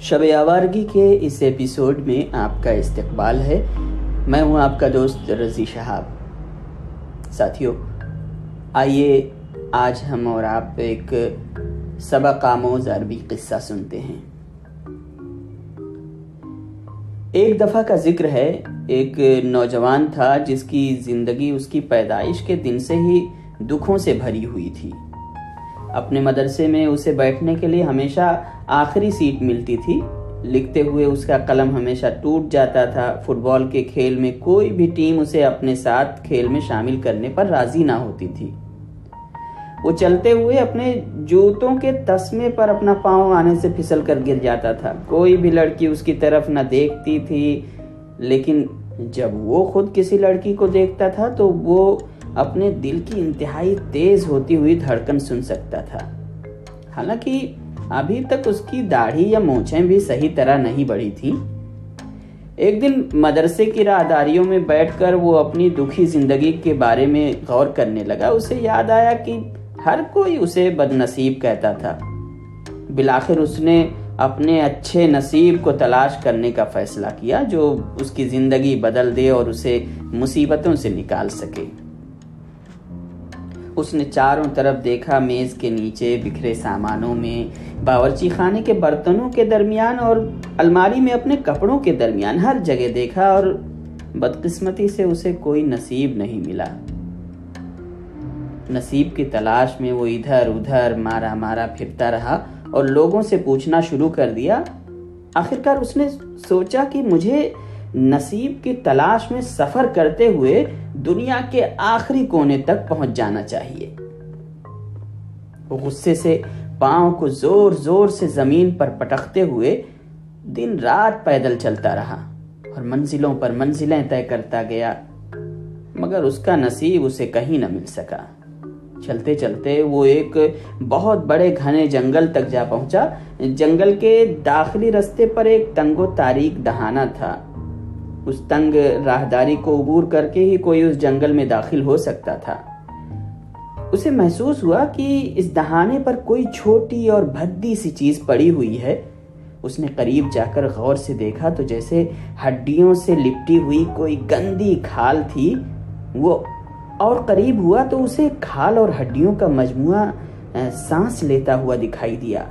شب آوارگی کے اس ایپیسوڈ میں آپ کا استقبال ہے۔ میں ہوں آپ کا دوست رضی شہاب۔ ساتھیوں آئیے آج ہم اور آپ ایک سبق آموز عربی قصہ سنتے ہیں۔ ایک دفعہ کا ذکر ہے، ایک نوجوان تھا جس کی زندگی اس کی پیدائش کے دن سے ہی دکھوں سے بھری ہوئی تھی۔ اپنے مدرسے میں اسے بیٹھنے کے لیے ہمیشہ آخری سیٹ ملتی تھی۔ لکھتے ہوئے اس کا قلم ہمیشہ ٹوٹ جاتا تھا۔ فٹ بال کے کھیل میں کوئی بھی ٹیم اسے اپنے ساتھ کھیل میں شامل کرنے پر راضی نہ ہوتی تھی۔ وہ چلتے ہوئے اپنے جوتوں کے تسمے پر اپنا پاؤں آنے سے پھسل کر گر جاتا تھا۔ کوئی بھی لڑکی اس کی طرف نہ دیکھتی تھی، لیکن جب وہ خود کسی لڑکی کو دیکھتا تھا تو وہ اپنے دل کی انتہائی تیز ہوتی ہوئی دھڑکن سن سکتا تھا۔ حالانکہ ابھی تک اس کی داڑھی یا مونچھیں بھی صحیح طرح نہیں بڑھی تھی ایک دن مدرسے کی راہداریوں میں بیٹھ کر وہ اپنی دکھی زندگی کے بارے میں غور کرنے لگا۔ اسے یاد آیا کہ ہر کوئی اسے بد نصیب کہتا تھا۔ بلاخر اس نے اپنے اچھے نصیب کو تلاش کرنے کا فیصلہ کیا جو اس کی زندگی بدل دے اور اسے مصیبتوں سے نکال سکے۔ اس نے چاروں طرف دیکھا میز کے نیچے بکھرے سامانوں میں، باورچی خانے کے برتنوں کے درمیان اور الماری میں اپنے کپڑوں کے درمیان۔ ہر جگہ دیکھا اور بدقسمتی سے اسے کوئی نصیب نہیں ملا۔ نصیب کی تلاش میں وہ ادھر ادھر مارا مارا پھرتا رہا اور لوگوں سے پوچھنا شروع کر دیا۔ آخرکار اس نے سوچا کہ مجھے نصیب کی تلاش میں سفر کرتے ہوئے دنیا کے آخری کونے تک پہنچ جانا چاہیے۔ وہ غصے سے پاؤں کو زور زور سے زمین پر پٹکتے ہوئے دن رات پیدل چلتا رہا اور منزلوں پر منزلیں طے کرتا گیا، مگر اس کا نصیب اسے کہیں نہ مل سکا۔ چلتے چلتے وہ ایک بہت بڑے گھنے جنگل تک جا پہنچا۔ جنگل کے داخلی رستے پر ایک تنگ و تاریک دہانا تھا۔ اس تنگ راہداری کو عبور کر کے ہی کوئی اس جنگل میں داخل ہو سکتا تھا۔ اسے محسوس ہوا کہ اس دہانے پر کوئی چھوٹی اور بھدی سی چیز پڑی ہوئی ہے۔ اس نے قریب جا کر غور سے دیکھا تو جیسے ہڈیوں سے لپٹی ہوئی کوئی گندی کھال تھی۔ وہ اور قریب ہوا تو اسے کھال اور ہڈیوں کا مجموعہ سانس لیتا ہوا دکھائی دیا۔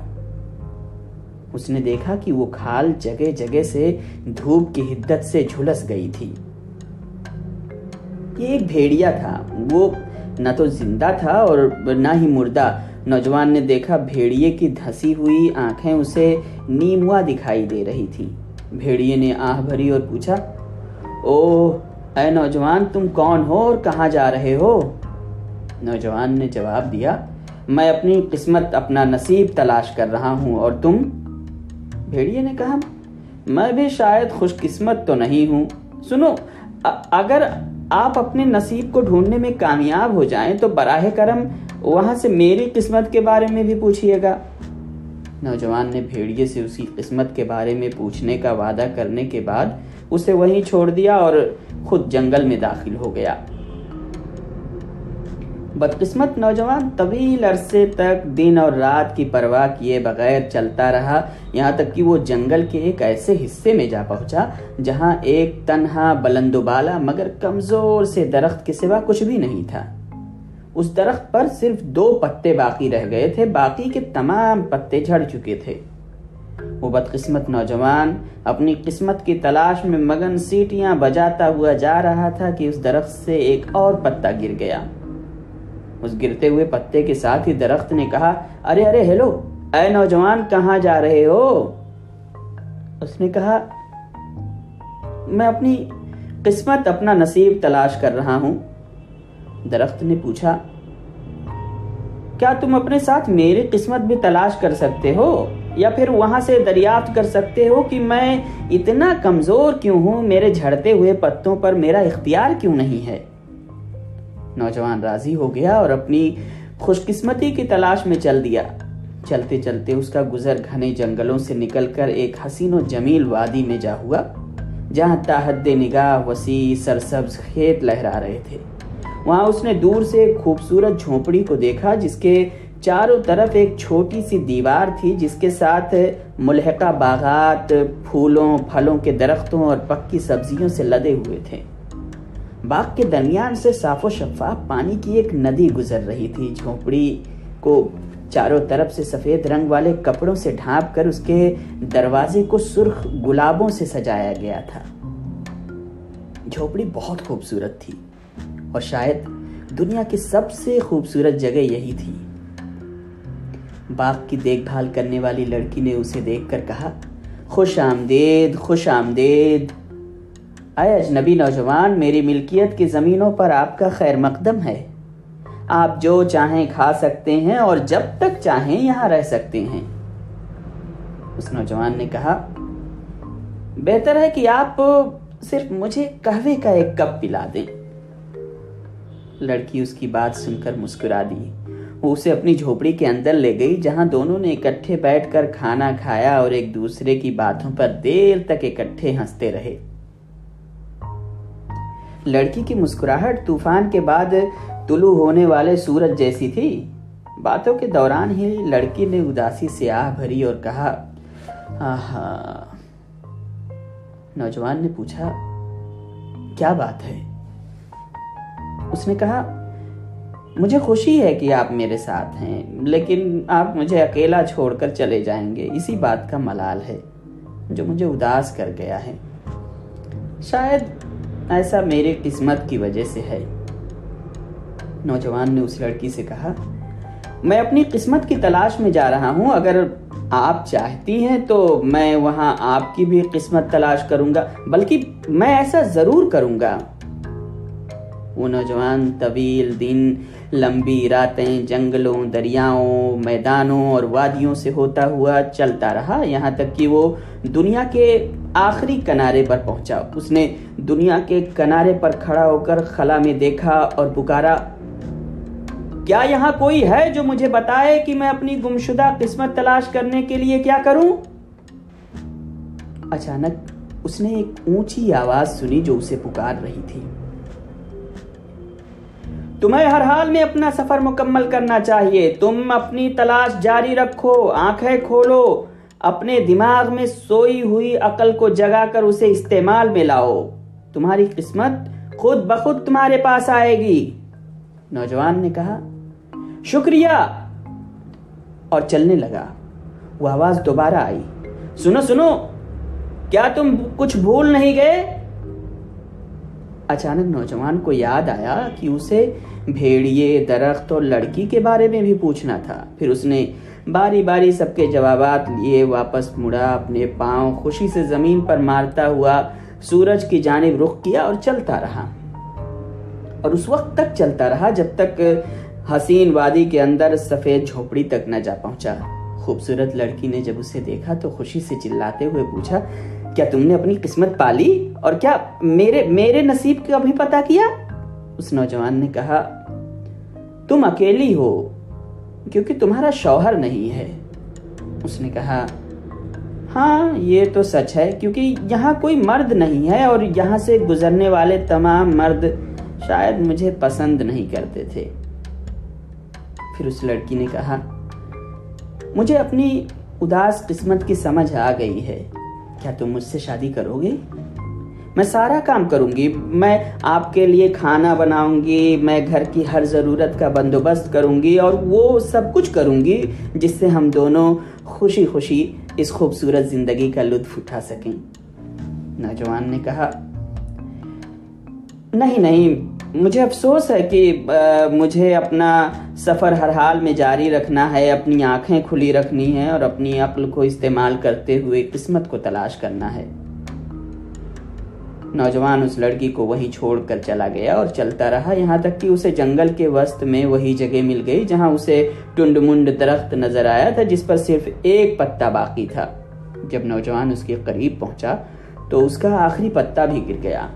اس نے دیکھا کہ وہ کھال جگہ جگہ سے دھوپ کی حدت سے جھلس گئی تھی۔ یہ ایک بھیڑیا تھا۔ وہ نہ تو زندہ تھا اور نہ ہی مردہ۔ نوجوان نے دیکھا بھیڑیے کی دھسی ہوئی آنکھیں اسے نیموا دکھائی دے رہی تھی۔ بھیڑیے نے آہ بھری اور پوچھا او اے نوجوان، تم کون ہو اور کہاں جا رہے ہو؟ نوجوان نے جواب دیا، میں اپنی قسمت، اپنا نصیب تلاش کر رہا ہوں اور تم بھیڑیے نے کہا، میں بھی شاید خوش قسمت تو نہیں ہوں۔ سنو اگر آپ اپنے نصیب کو ڈھونڈنے میں کامیاب ہو جائیں تو براہ کرم وہاں سے میری قسمت کے بارے میں بھی پوچھئے گا۔ نوجوان نے بھیڑیے سے اسی قسمت کے بارے میں پوچھنے کا وعدہ کرنے کے بعد اسے وہیں چھوڑ دیا اور خود جنگل میں داخل ہو گیا۔ بدقسمت نوجوان طویل عرصے تک دن اور رات کی پرواہ کیے بغیر چلتا رہا، یہاں تک کہ وہ جنگل کے ایک ایسے حصے میں جا پہنچا، جہاں ایک تنہا بلند و بالا مگر کمزور سے درخت کے سوا کچھ بھی نہیں تھا۔ اس درخت پر صرف دو پتے باقی رہ گئے تھے، باقی کے تمام پتے جھڑ چکے تھے۔ وہ بدقسمت نوجوان اپنی قسمت کی تلاش میں مگن سیٹیاں بجاتا ہوا جا رہا تھا کہ اس درخت سے ایک اور پتا گر گیا۔ اس گرتے ہوئے پتے کے ساتھ ہی درخت نے کہا، ارے ارے، ہیلو، اے نوجوان، کہاں جا رہے ہو؟ اس نے کہا، میں اپنی قسمت، اپنا نصیب تلاش کر رہا ہوں۔ درخت نے پوچھا، کیا تم اپنے ساتھ میری قسمت بھی تلاش کر سکتے ہو؟ یا پھر وہاں سے دریافت کر سکتے ہو کہ میں اتنا کمزور کیوں ہوں؟ میرے جھڑتے ہوئے پتوں پر میرا اختیار کیوں نہیں ہے؟ نوجوان راضی ہو گیا اور اپنی خوش قسمتی کی تلاش میں چل دیا۔ چلتے چلتے اس کا گزر گھنے جنگلوں سے نکل کر ایک حسین و جمیل وادی میں جا ہوا، جہاں تاحد نگاہ، وسیع سرسبز کھیت لہرا رہے تھے۔ وہاں اس نے دور سے ایک خوبصورت جھونپڑی کو دیکھا، جس کے چاروں طرف ایک چھوٹی سی دیوار تھی، جس کے ساتھ ملحقہ باغات، پھولوں، پھلوں کے درختوں اور پکی سبزیوں سے لدے ہوئے تھے۔ باغ کے درمیان سے صاف و شفاف پانی کی ایک ندی گزر رہی تھی۔ جھونپڑی کو چاروں طرف سے سفید رنگ والے کپڑوں سے ڈھانپ کر اس کے دروازے کو سرخ گلابوں سے سجایا گیا تھا۔ جھوپڑی بہت خوبصورت تھی اور شاید دنیا کی سب سے خوبصورت جگہ یہی تھی۔ باغ کی دیکھ بھال کرنے والی لڑکی نے اسے دیکھ کر کہا، خوش آمدید خوش آمدید۔ اے اجنبی نوجوان، میری ملکیت کی زمینوں پر آپ کا خیر مقدم ہے۔ آپ جو چاہیں کھا سکتے ہیں اور جب تک چاہیں یہاں رہ سکتے ہیں۔ اس نوجوان نے کہا، بہتر ہے کہ آپ صرف مجھے قہوے کا ایک کپ پلا دیں۔ لڑکی اس کی بات سن کر مسکرا دی۔ وہ اسے اپنی جھوپڑی کے اندر لے گئی، جہاں دونوں نے اکٹھے بیٹھ کر کھانا کھایا اور ایک دوسرے کی باتوں پر دیر تک اکٹھے ہنستے رہے۔ لڑکی کی مسکراہٹ طوفان کے بعد طلوع ہونے والے سورج جیسی تھی۔ باتوں کے دوران ہی لڑکی نے اداسی سے آہ بھری اور کہا، آہا۔ نوجوان نے پوچھا، کیا بات ہے؟ اس نے کہا، مجھے خوشی ہے کہ آپ میرے ساتھ ہیں، لیکن آپ مجھے اکیلا چھوڑ کر چلے جائیں گے۔ اسی بات کا ملال ہے جو مجھے اداس کر گیا ہے۔ شاید ایسا میری قسمت کی وجہ سے ہے۔ نوجوان نے اس لڑکی سے کہا، میں اپنی قسمت کی تلاش میں جا رہا ہوں، اگر آپ چاہتی ہیں تو میں وہاں آپ کی بھی قسمت تلاش کروں گا، بلکہ میں ایسا ضرور کروں گا۔ وہ نوجوان طویل دن لمبی راتیں جنگلوں، دریاؤں، میدانوں اور وادیوں سے ہوتا ہوا چلتا رہا۔ یہاں تک کہ وہ دنیا کے آخری کنارے پر پہنچا۔ اس نے دنیا کے کنارے پر کھڑا ہو کر خلا میں دیکھا اور پکارا، کیا یہاں کوئی ہے جو مجھے بتائے کہ میں اپنی گمشدہ قسمت تلاش کرنے کے لیے کیا کروں؟ اچانک اس نے ایک اونچی آواز سنی جو اسے پکار رہی تھی۔ تمہیں ہر حال میں اپنا سفر مکمل کرنا چاہیے۔ تم اپنی تلاش جاری رکھو، آنکھیں کھولو، اپنے دماغ میں سوئی ہوئی عقل کو جگا کر اسے استعمال میں لاؤ۔ تمہاری قسمت خود بخود تمہارے پاس آئے گی۔ نوجوان نے کہا، شکریہ! اور چلنے لگا۔ وہ آواز دوبارہ آئی۔ سنو سنو، کیا تم کچھ بھول نہیں گئے؟ اچانک نوجوان کو یاد آیا کہ اسے بھیڑیے، درخت اور لڑکی کے بارے میں بھی پوچھنا تھا۔ پھر اس نے باری باری سب کے جوابات لیے واپس مڑا، اپنے پاؤں خوشی سے زمین پر مارتا ہوا سورج کی جانب رخ کیا اور چلتا رہا۔ اور اس وقت تک چلتا رہا جب تک حسین وادی کے اندر سفید جھوپڑی تک نہ جا پہنچا۔ خوبصورت لڑکی نے جب اسے دیکھا تو خوشی سے چلاتے ہوئے پوچھا کیا تم نے اپنی قسمت پالی؟ اور کیا میرے میرے نصیب کا بھی پتا کیا؟ اس نوجوان نے کہا، تم اکیلی ہو، کیونکہ تمہارا شوہر نہیں ہے۔ اس نے کہا ہاں یہ تو سچ ہے، کیونکہ یہاں کوئی مرد نہیں ہے اور یہاں سے گزرنے والے تمام مرد شاید مجھے پسند نہیں کرتے تھے۔ پھر اس لڑکی نے کہا، مجھے اپنی اداس قسمت کی سمجھ آ گئی ہے۔ کیا تم مجھ سے شادی کرو گے؟ میں سارا کام کروں گی، میں آپ کے لیے کھانا بناؤں گی، میں گھر کی ہر ضرورت کا بندوبست کروں گی اور وہ سب کچھ کروں گی جس سے ہم دونوں خوشی خوشی اس خوبصورت زندگی کا لطف اٹھا سکیں۔ نوجوان نے کہا، نہیں نہیں مجھے افسوس ہے کہ مجھے اپنا سفر ہر حال میں جاری رکھنا ہے، اپنی آنکھیں کھلی رکھنی ہے اور اپنی عقل کو استعمال کرتے ہوئے قسمت کو تلاش کرنا ہے۔ نوجوان اس لڑکی کو وہیں چھوڑ کر چلا گیا اور چلتا رہا۔ یہاں تک کہ اسے جنگل کے وسط میں وہی جگہ مل گئی جہاں اسے ٹنڈ منڈ درخت نظر آیا تھا، جس پر صرف ایک پتا باقی تھا۔ جب نوجوان اس کے قریب پہنچا تو اس کا آخری پتا بھی گر گیا۔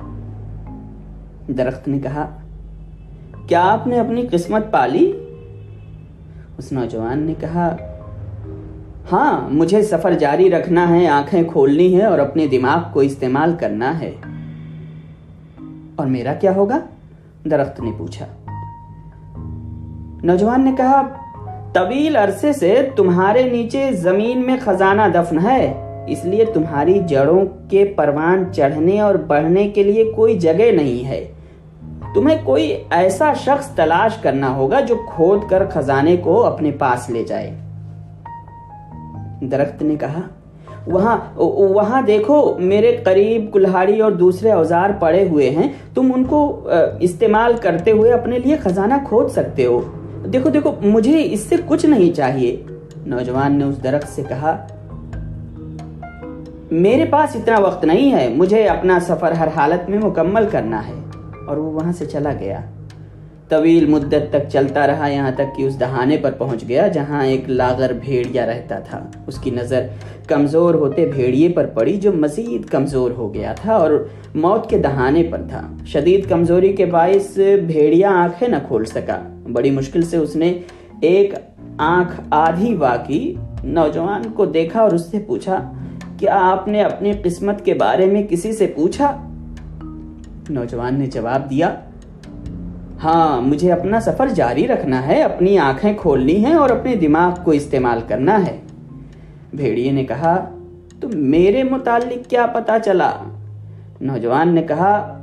درخت نے کہا، کیا آپ نے اپنی قسمت پالی؟ اس نوجوان نے کہا ہاں مجھے سفر جاری رکھنا ہے، آنکھیں کھولنی ہے اور اپنے دماغ کو استعمال کرنا ہے۔ اور میرا کیا ہوگا؟ درخت نے پوچھا۔ نوجوان نے کہا، طویل عرصے سے تمہارے نیچے زمین میں خزانہ دفن ہے، اس لیے تمہاری جڑوں کے پروان چڑھنے اور بڑھنے کے لیے کوئی جگہ نہیں ہے۔ تمہیں کوئی ایسا شخص تلاش کرنا ہوگا جو کھود کر خزانے کو اپنے پاس لے جائے۔ درخت نے کہا، وہاں وہاں دیکھو، میرے قریب کلہاڑی اور دوسرے اوزار پڑے ہوئے ہیں۔ تم ان کو استعمال کرتے ہوئے اپنے لیے خزانہ کھود سکتے ہو۔ دیکھو دیکھو، مجھے اس سے کچھ نہیں چاہیے۔ نوجوان نے اس درخت سے کہا، میرے پاس اتنا وقت نہیں ہے، مجھے اپنا سفر ہر حالت میں مکمل کرنا ہے۔ اور وہ وہاں سے چلا گیا۔ طویل مدت تک چلتا رہا، یہاں تک کہ اس دہانے پر پہنچ گیا جہاں ایک لاغر بھیڑیا رہتا تھا۔ اس کی نظر کمزور ہوتے بھیڑیے پر پڑی جو مزید کمزور ہو گیا تھا اور موت کے دہانے پر تھا۔ شدید کمزوری کے باعث بھیڑیا آنکھیں نہ کھول سکا۔ بڑی مشکل سے اس نے ایک آنکھ آدھی واقعی نوجوان کو دیکھا اور اس سے پوچھا، کیا آپ نے اپنی قسمت کے بارے میں کسی سے پوچھا؟ نوجوان نے جواب دیا ہاں مجھے اپنا سفر جاری رکھنا ہے، اپنی آنکھیں کھولنی ہیں اور اپنے دماغ کو استعمال کرنا ہے۔ بھیڑیے نے کہا، تو میرے متعلق کیا پتا چلا؟ نوجوان نے کہا،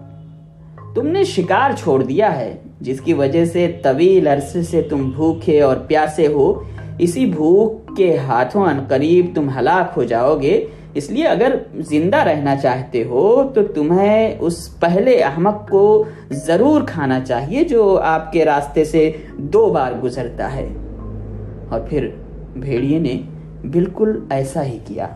تم نے شکار چھوڑ دیا ہے، جس کی وجہ سے طویل عرصے سے تم بھوکے اور پیاسے ہو، اسی بھوک کے ہاتھوں ان قریب تم ہلاک ہو جاؤ گے اس لیے اگر زندہ رہنا چاہتے ہو تو تمہیں اس پہلے احمق کو ضرور کھانا چاہیے جو آپ کے راستے سے دو بار گزرتا ہے۔ اور پھر بھیڑیے نے بالکل ایسا ہی کیا۔